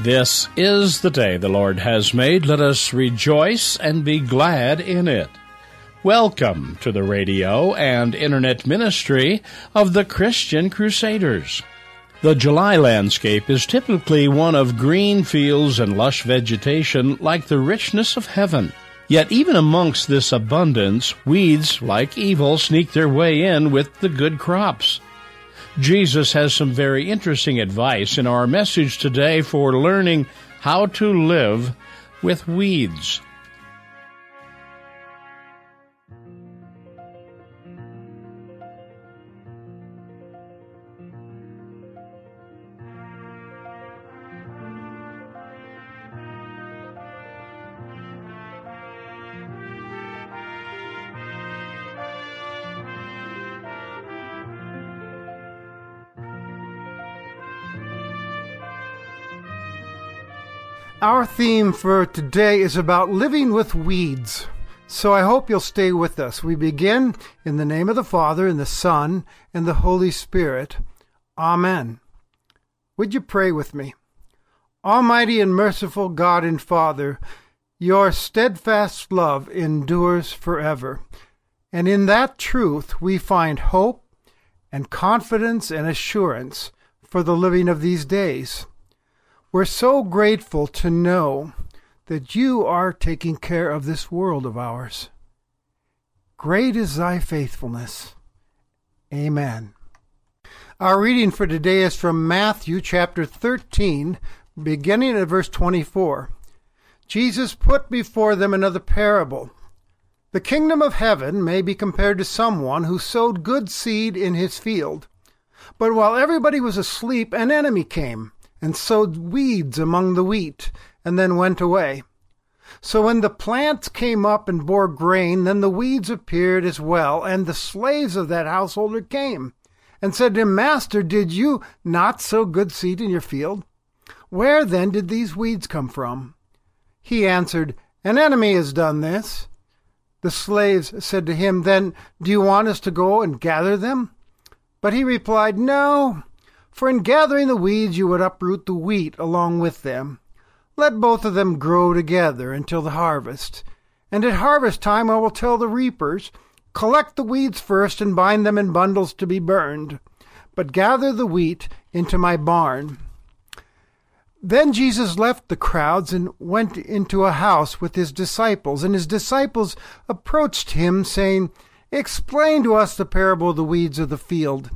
This is the day the Lord has made. Let us rejoice and be glad in it. Welcome to the radio and internet ministry of the Christian Crusaders. The July landscape is typically one of green fields and lush vegetation like the richness of heaven. Yet even amongst this abundance, weeds, like evil, sneak their way in with the good crops. Jesus has some very interesting advice in our message today for learning how to live with weeds. Our theme for today is about living with weeds. So I hope you'll stay with us. We begin in the name of the Father, and the Son, and the Holy Spirit. Amen. Would you pray with me? Almighty and merciful God and Father, your steadfast love endures forever. And in that truth we find hope and confidence and assurance for the living of these days. We're so grateful to know that you are taking care of this world of ours. Great is thy faithfulness. Amen. Our reading for today is from Matthew chapter 13, beginning at verse 24. Jesus put before them another parable. The kingdom of heaven may be compared to someone who sowed good seed in his field. But while everybody was asleep, an enemy came and sowed weeds among the wheat, and then went away. So when the plants came up and bore grain, then the weeds appeared as well, and the slaves of that householder came, and said to him, Master, did you not sow good seed in your field? Where then did these weeds come from? He answered, An enemy has done this. The slaves said to him, Then do you want us to go and gather them? But he replied, No, for in gathering the weeds you would uproot the wheat along with them. Let both of them grow together until the harvest. And at harvest time I will tell the reapers, Collect the weeds first and bind them in bundles to be burned, but gather the wheat into my barn. Then Jesus left the crowds and went into a house with his disciples, and his disciples approached him, saying, Explain to us the parable of the weeds of the field.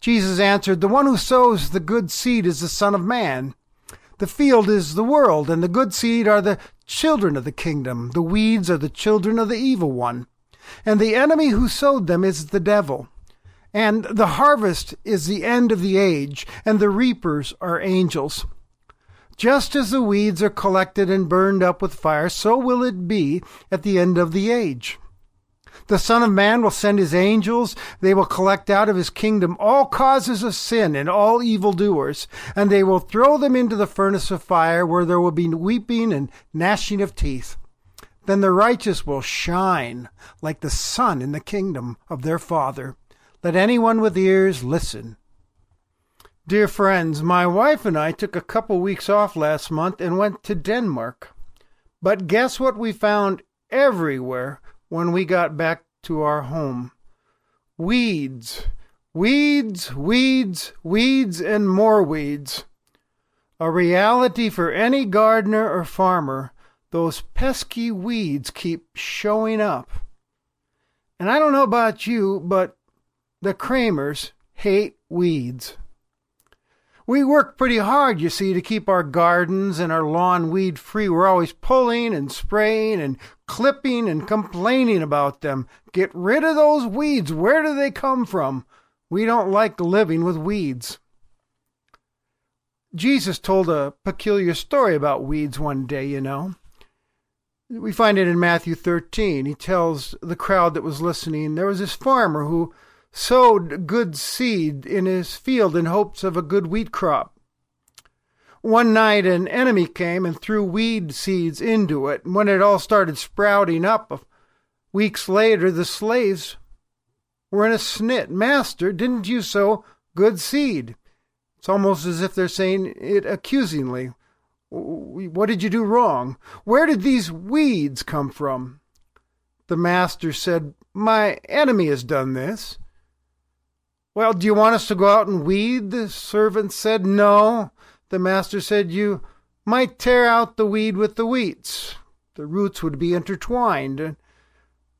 Jesus answered, The one who sows the good seed is the Son of Man. The field is the world, and the good seed are the children of the kingdom. The weeds are the children of the evil one. And the enemy who sowed them is the devil. And the harvest is the end of the age, and the reapers are angels. Just as the weeds are collected and burned up with fire, so will it be at the end of the age. The Son of Man will send his angels. They will collect out of his kingdom all causes of sin and all evildoers, and they will throw them into the furnace of fire where there will be weeping and gnashing of teeth. Then the righteous will shine like the sun in the kingdom of their Father. Let anyone with ears listen. Dear friends, my wife and I took a couple weeks off last month and went to Denmark. But guess what we found everywhere when we got back to our home. Weeds, weeds, weeds, weeds, and more weeds. A reality for any gardener or farmer. Those pesky weeds keep showing up. And I don't know about you, but the Kramers hate weeds. We work pretty hard, you see, to keep our gardens and our lawn weed free. We're always pulling and spraying and clipping and complaining about them. Get rid of those weeds. Where do they come from? We don't like living with weeds. Jesus told a peculiar story about weeds one day, you know. We find it in Matthew 13. He tells the crowd that was listening there was this farmer who sowed good seed in his field in hopes of a good wheat crop. One night an enemy came and threw weed seeds into it, and when it all started sprouting up, weeks later the slaves were in a snit. Master, didn't you sow good seed? It's almost as if they're saying it accusingly. What did you do wrong? Where did these weeds come from? The master said, My enemy has done this. Well, do you want us to go out and weed? The servant said, No. The master said, You might tear out the weed with the wheats. The roots would be intertwined.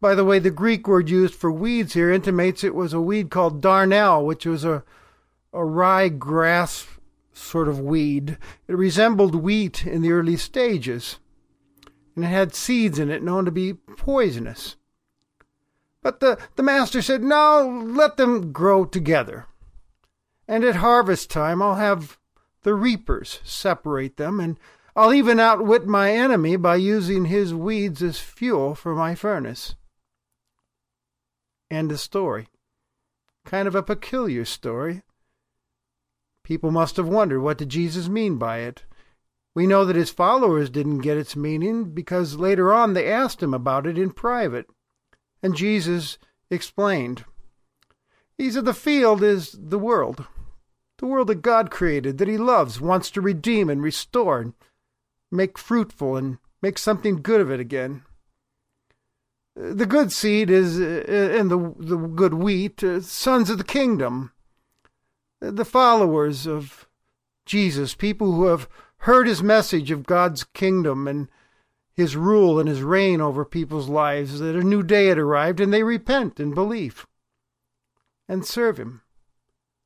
By the way, the Greek word used for weeds here intimates it was a weed called darnel, which was a, a rye grass sort of weed. It resembled wheat in the early stages, and it had seeds in it known to be poisonous. But the, the master said, No, let them grow together. And at harvest time, I'll have the reapers separate them, and I'll even outwit my enemy by using his weeds as fuel for my furnace. End of story. Kind of a peculiar story. People must have wondered what did Jesus mean by it. We know that his followers didn't get its meaning because later on they asked him about it in private. And Jesus explained. He said the field is the world. The world that God created, that he loves, wants to redeem and restore, and make fruitful and make something good of it again. The good seed is, and uh, the, the good wheat, uh, sons of the kingdom the followers of Jesus, people who have heard his message of God's kingdom and his rule and his reign over people's lives, that a new day had arrived, and they repent and believe and serve him.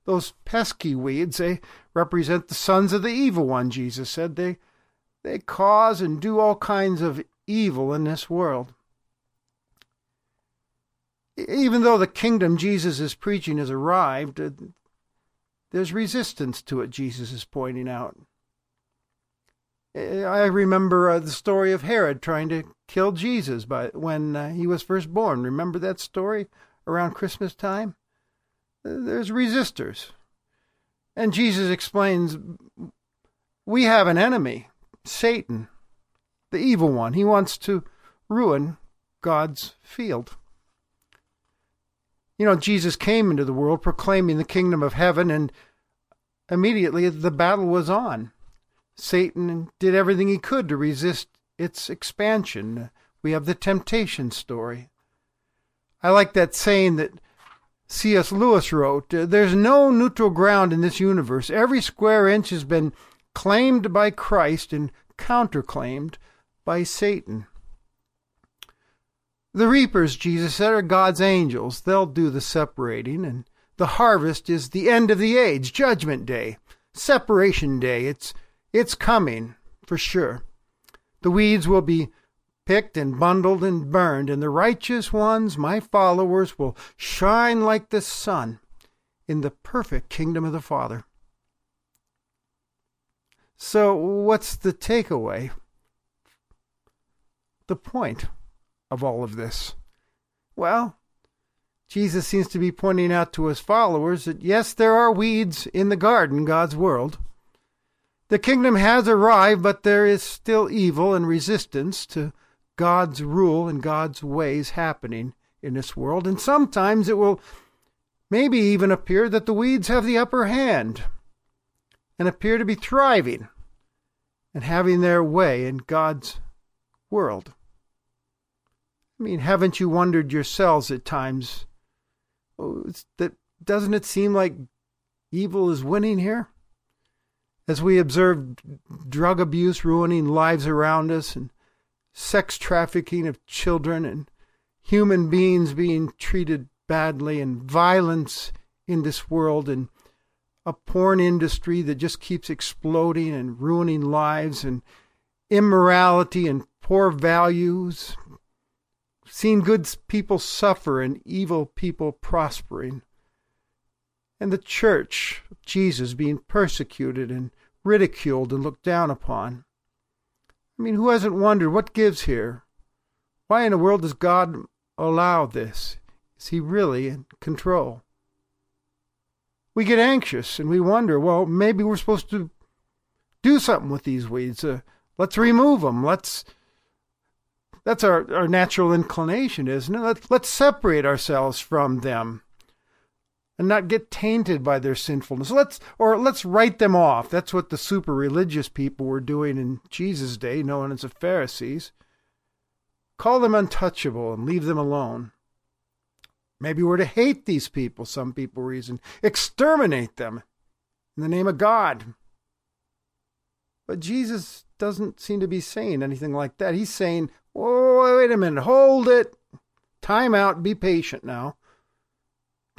Those pesky weeds, they represent the sons of the evil one, Jesus said. They, they cause and do all kinds of evil in this world. Even though the kingdom Jesus is preaching has arrived, uh, there's resistance to it, Jesus is pointing out. I remember uh, the story of Herod trying to kill Jesus by, when uh, he was first born. Remember that story around Christmas time? There's resistors. And Jesus explains we have an enemy, Satan, the evil one. He wants to ruin God's field. You know, Jesus came into the world proclaiming the kingdom of heaven, and immediately the battle was on. Satan did everything he could to resist its expansion. We have the temptation story. I like that saying that C.S. Lewis wrote uh, There's no neutral ground in this universe. Every square inch has been claimed by Christ and counterclaimed by Satan. The reapers, Jesus said, are God's angels. They'll do the separating, and the harvest is the end of the age, judgment day, separation day. It's it's coming for sure. The weeds will be picked and bundled and burned, and the righteous ones, my followers, will shine like the sun in the perfect kingdom of the Father. So, what's the takeaway? The point of all of this? Well, Jesus seems to be pointing out to his followers that yes, there are weeds in the garden, God's world. The kingdom has arrived, but there is still evil and resistance to God's rule and God's ways happening in this world. And sometimes it will maybe even appear that the weeds have the upper hand and appear to be thriving and having their way in God's world. I mean, haven't you wondered yourselves at times oh, that doesn't it seem like evil is winning here? As we observe drug abuse ruining lives around us and sex trafficking of children and human beings being treated badly and violence in this world and a porn industry that just keeps exploding and ruining lives and immorality and poor values seeing good people suffer and evil people prospering, and the church of Jesus being persecuted and ridiculed and looked down upon. I mean, who hasn't wondered what gives here? Why in the world does God allow this? Is He really in control? We get anxious and we wonder, well, maybe we're supposed to do something with these weeds. Uh, let's remove them. Let's that's our, our natural inclination, isn't it? Let, let's separate ourselves from them. And not get tainted by their sinfulness. Let's or let's write them off. That's what the super religious people were doing in Jesus' day, known as the Pharisees. Call them untouchable and leave them alone. Maybe we're to hate these people, some people reason. Exterminate them in the name of God. But Jesus doesn't seem to be saying anything like that. He's saying, oh, wait a minute, hold it. Time out, be patient now.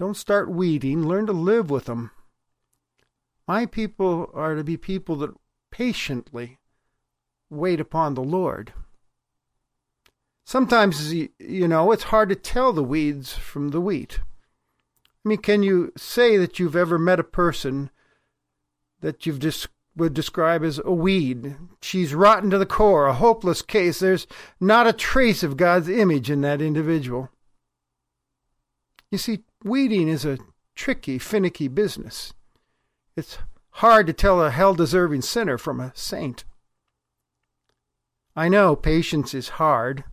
Don't start weeding. Learn to live with them. My people are to be people that patiently wait upon the Lord. Sometimes, you know, it's hard to tell the weeds from the wheat. I mean, can you say that you've ever met a person that you've just would describe as a weed? She's rotten to the core, a hopeless case. There's not a trace of God's image in that individual. You see, weeding is a tricky, finicky business. It's hard to tell a hell deserving sinner from a saint. I know patience is hard.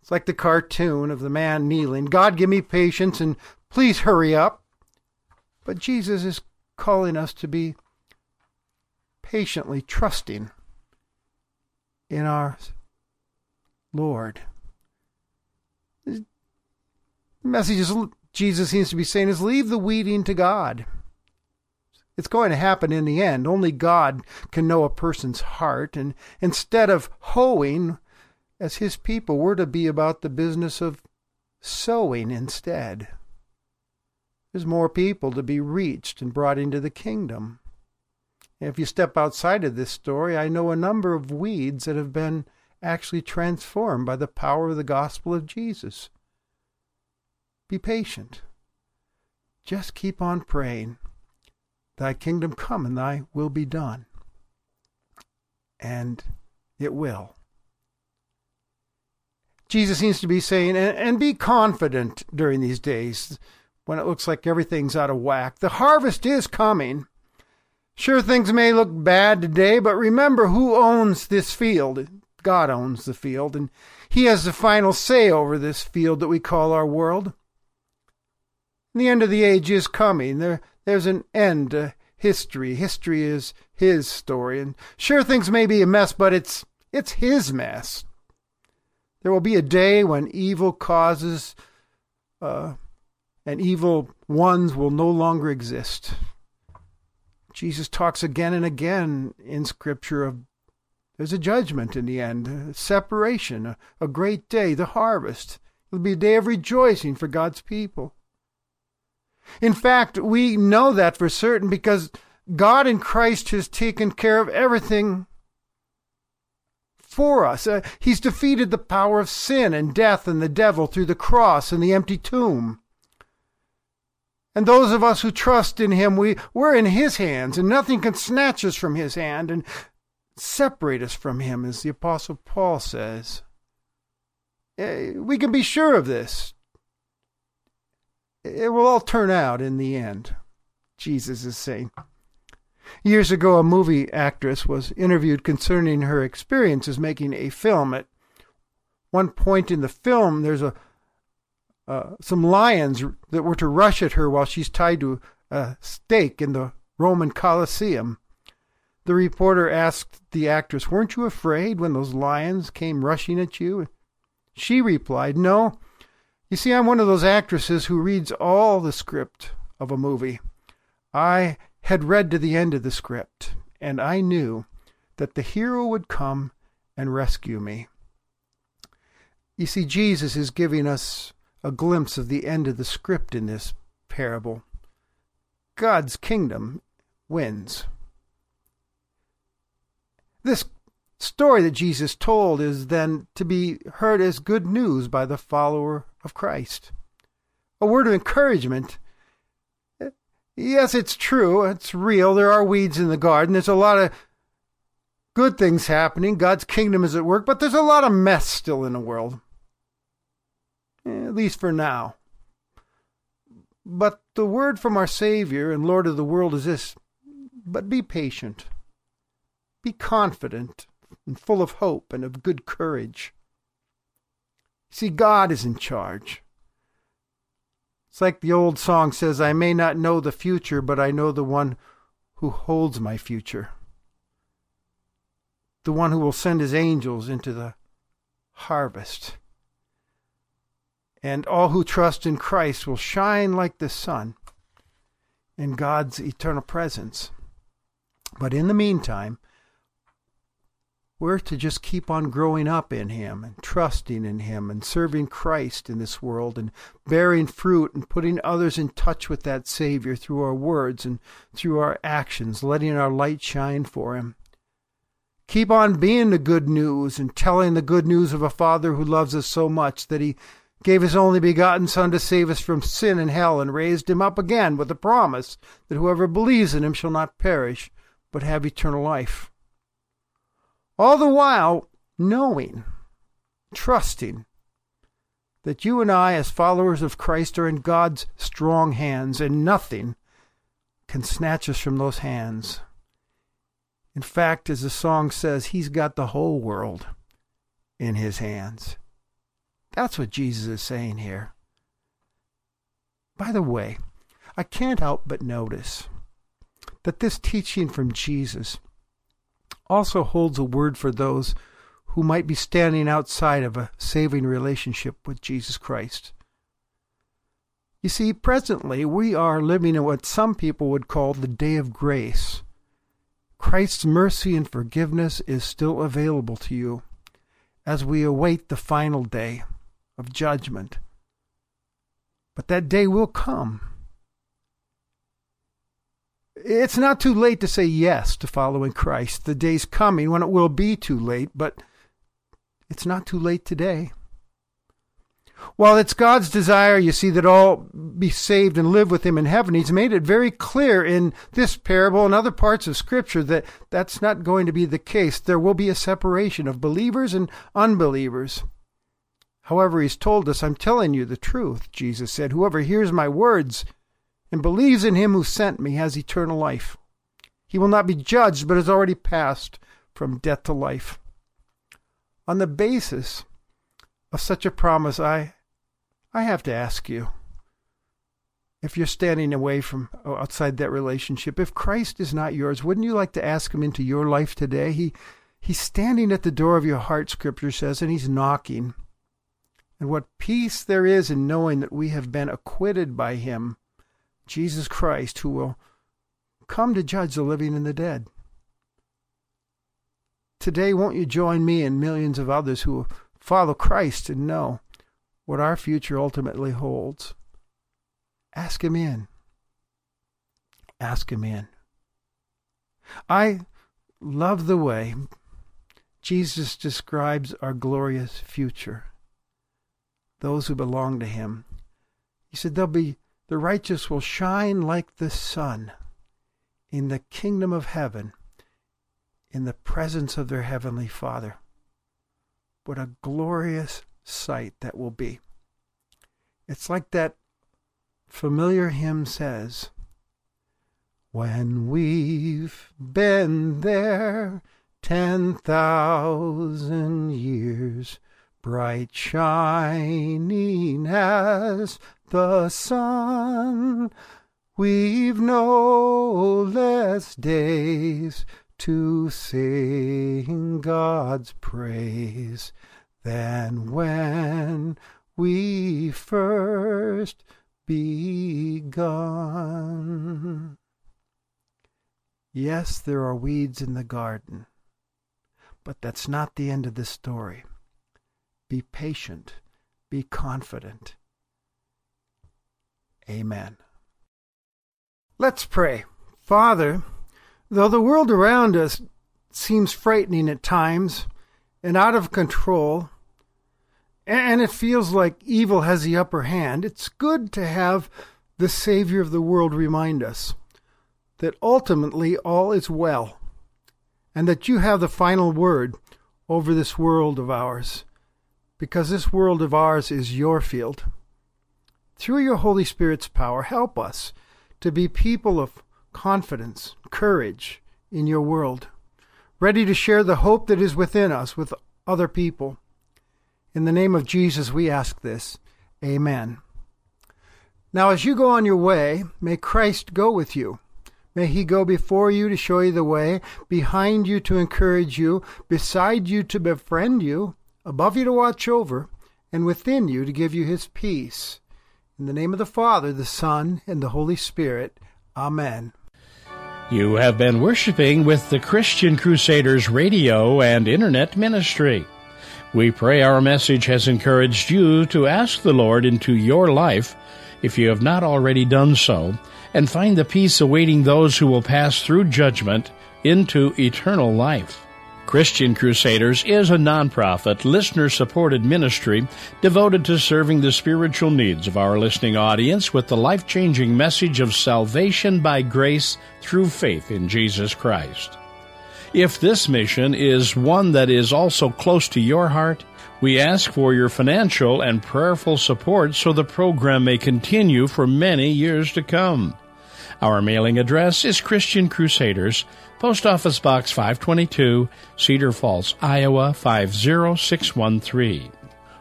It's like the cartoon of the man kneeling God, give me patience and please hurry up. But Jesus is calling us to be patiently trusting in our Lord. The message is Jesus seems to be saying is leave the weeding to God. It's going to happen in the end. Only God can know a person's heart. And instead of hoeing, as his people, we're to be about the business of sowing instead. There's more people to be reached and brought into the kingdom. if you step outside of this story, I know a number of weeds that have been actually transformed by the power of the gospel of Jesus. Be patient. Just keep on praying. Thy kingdom come and thy will be done. And it will. Jesus seems to be saying, and, be confident during these days when it looks like everything's out of whack. The harvest is coming. Sure, things may look bad today, but remember who owns this field. God owns the field, and He has the final say over this field that we call our world. The end of the age is coming. There, there's an end to history. History is his story. And sure, things may be a mess, but it's, it's his mess. There will be a day when evil causes uh, and evil ones will no longer exist. Jesus talks again and again in Scripture of there's a judgment in the end, a separation, a, a great day, the harvest. It'll be a day of rejoicing for God's people. In fact, we know that for certain because God in Christ has taken care of everything for us. Uh, he's defeated the power of sin and death and the devil through the cross and the empty tomb. And those of us who trust in him, we, we're in his hands, and nothing can snatch us from his hand and separate us from him, as the Apostle Paul says. Uh, we can be sure of this it will all turn out in the end, Jesus is saying. Years ago, a movie actress was interviewed concerning her experiences making a film. At one point in the film, there's a uh, some lions that were to rush at her while she's tied to a stake in the Roman Colosseum. The reporter asked the actress, Weren't you afraid when those lions came rushing at you? She replied, No, you see, I'm one of those actresses who reads all the script of a movie. I had read to the end of the script, and I knew that the hero would come and rescue me. You see, Jesus is giving us a glimpse of the end of the script in this parable. God's kingdom wins. This story that Jesus told is then to be heard as good news by the follower of Christ. A word of encouragement. Yes, it's true. It's real. There are weeds in the garden. There's a lot of good things happening. God's kingdom is at work, but there's a lot of mess still in the world. Eh, at least for now. But the word from our Savior and Lord of the world is this but be patient, be confident, and full of hope and of good courage. See, God is in charge. It's like the old song says, I may not know the future, but I know the one who holds my future. The one who will send his angels into the harvest. And all who trust in Christ will shine like the sun in God's eternal presence. But in the meantime, we're to just keep on growing up in Him and trusting in Him and serving Christ in this world and bearing fruit and putting others in touch with that Savior through our words and through our actions, letting our light shine for Him. Keep on being the good news and telling the good news of a Father who loves us so much that He gave His only begotten Son to save us from sin and hell and raised Him up again with the promise that whoever believes in Him shall not perish but have eternal life all the while knowing, trusting that you and I, as followers of Christ, are in God's strong hands, and nothing can snatch us from those hands. In fact, as the song says, He's got the whole world in His hands. That's what Jesus is saying here. By the way, I can't help but notice that this teaching from Jesus also holds a word for those who might be standing outside of a saving relationship with Jesus Christ. You see, presently we are living in what some people would call the day of grace. Christ's mercy and forgiveness is still available to you as we await the final day of judgment. But that day will come it's not too late to say yes to following Christ. The day's coming when it will be too late, but it's not too late today. While it's God's desire, you see, that all be saved and live with Him in heaven, He's made it very clear in this parable and other parts of Scripture that that's not going to be the case. There will be a separation of believers and unbelievers. However, He's told us, I'm telling you the truth, Jesus said, whoever hears my words and believes in him who sent me has eternal life. He will not be judged, but has already passed from death to life. On the basis of such a promise, I, I have to ask you if you're standing away from outside that relationship, if Christ is not yours, wouldn't you like to ask him into your life today? He, he's standing at the door of your heart, Scripture says, and he's knocking. And what peace there is in knowing that we have been acquitted by him Jesus Christ, who will come to judge the living and the dead. Today, won't you join me and millions of others who follow Christ and know what our future ultimately holds? Ask Him in. Ask Him in. I love the way Jesus describes our glorious future. Those who belong to Him. He said, There'll be the righteous will shine like the sun in the kingdom of heaven in the presence of their heavenly Father. What a glorious sight that will be. It's like that familiar hymn says, When we've been there ten thousand years, bright shining as the sun. We've no less days to sing God's praise than when we first begun. Yes, there are weeds in the garden, but that's not the end of the story. Be patient, be confident Amen. Let's pray. Father, though the world around us seems frightening at times and out of control, and it feels like evil has the upper hand, it's good to have the Savior of the world remind us that ultimately all is well, and that you have the final word over this world of ours, because this world of ours is your field. Through your Holy Spirit's power, help us to be people of confidence, courage in your world, ready to share the hope that is within us with other people. In the name of Jesus, we ask this. Amen. Now, as you go on your way, may Christ go with you. May he go before you to show you the way, behind you to encourage you, beside you to befriend you, above you to watch over, and within you to give you his peace. In the name of the Father, the Son, and the Holy Spirit. Amen. You have been worshiping with the Christian Crusaders radio and internet ministry. We pray our message has encouraged you to ask the Lord into your life if you have not already done so, and find the peace awaiting those who will pass through judgment into eternal life. Christian Crusaders is a nonprofit, listener supported ministry devoted to serving the spiritual needs of our listening audience with the life changing message of salvation by grace through faith in Jesus Christ. If this mission is one that is also close to your heart, we ask for your financial and prayerful support so the program may continue for many years to come. Our mailing address is Christian Crusaders, Post Office Box 522, Cedar Falls, Iowa 50613.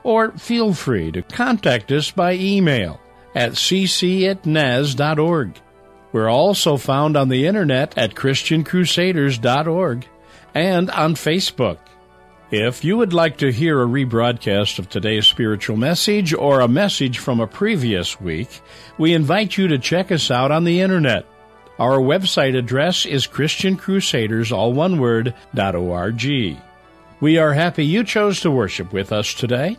Or feel free to contact us by email at cc at naz.org. We're also found on the internet at ChristianCrusaders.org and on Facebook. If you would like to hear a rebroadcast of today's spiritual message or a message from a previous week, we invite you to check us out on the internet. Our website address is ChristianCrusaders, all one word, .org. We are happy you chose to worship with us today,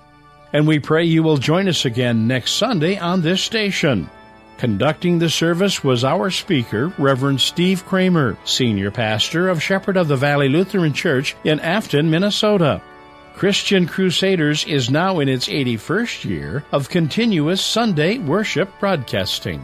and we pray you will join us again next Sunday on this station. Conducting the service was our speaker, Reverend Steve Kramer, Senior Pastor of Shepherd of the Valley Lutheran Church in Afton, Minnesota. Christian Crusaders is now in its 81st year of continuous Sunday worship broadcasting.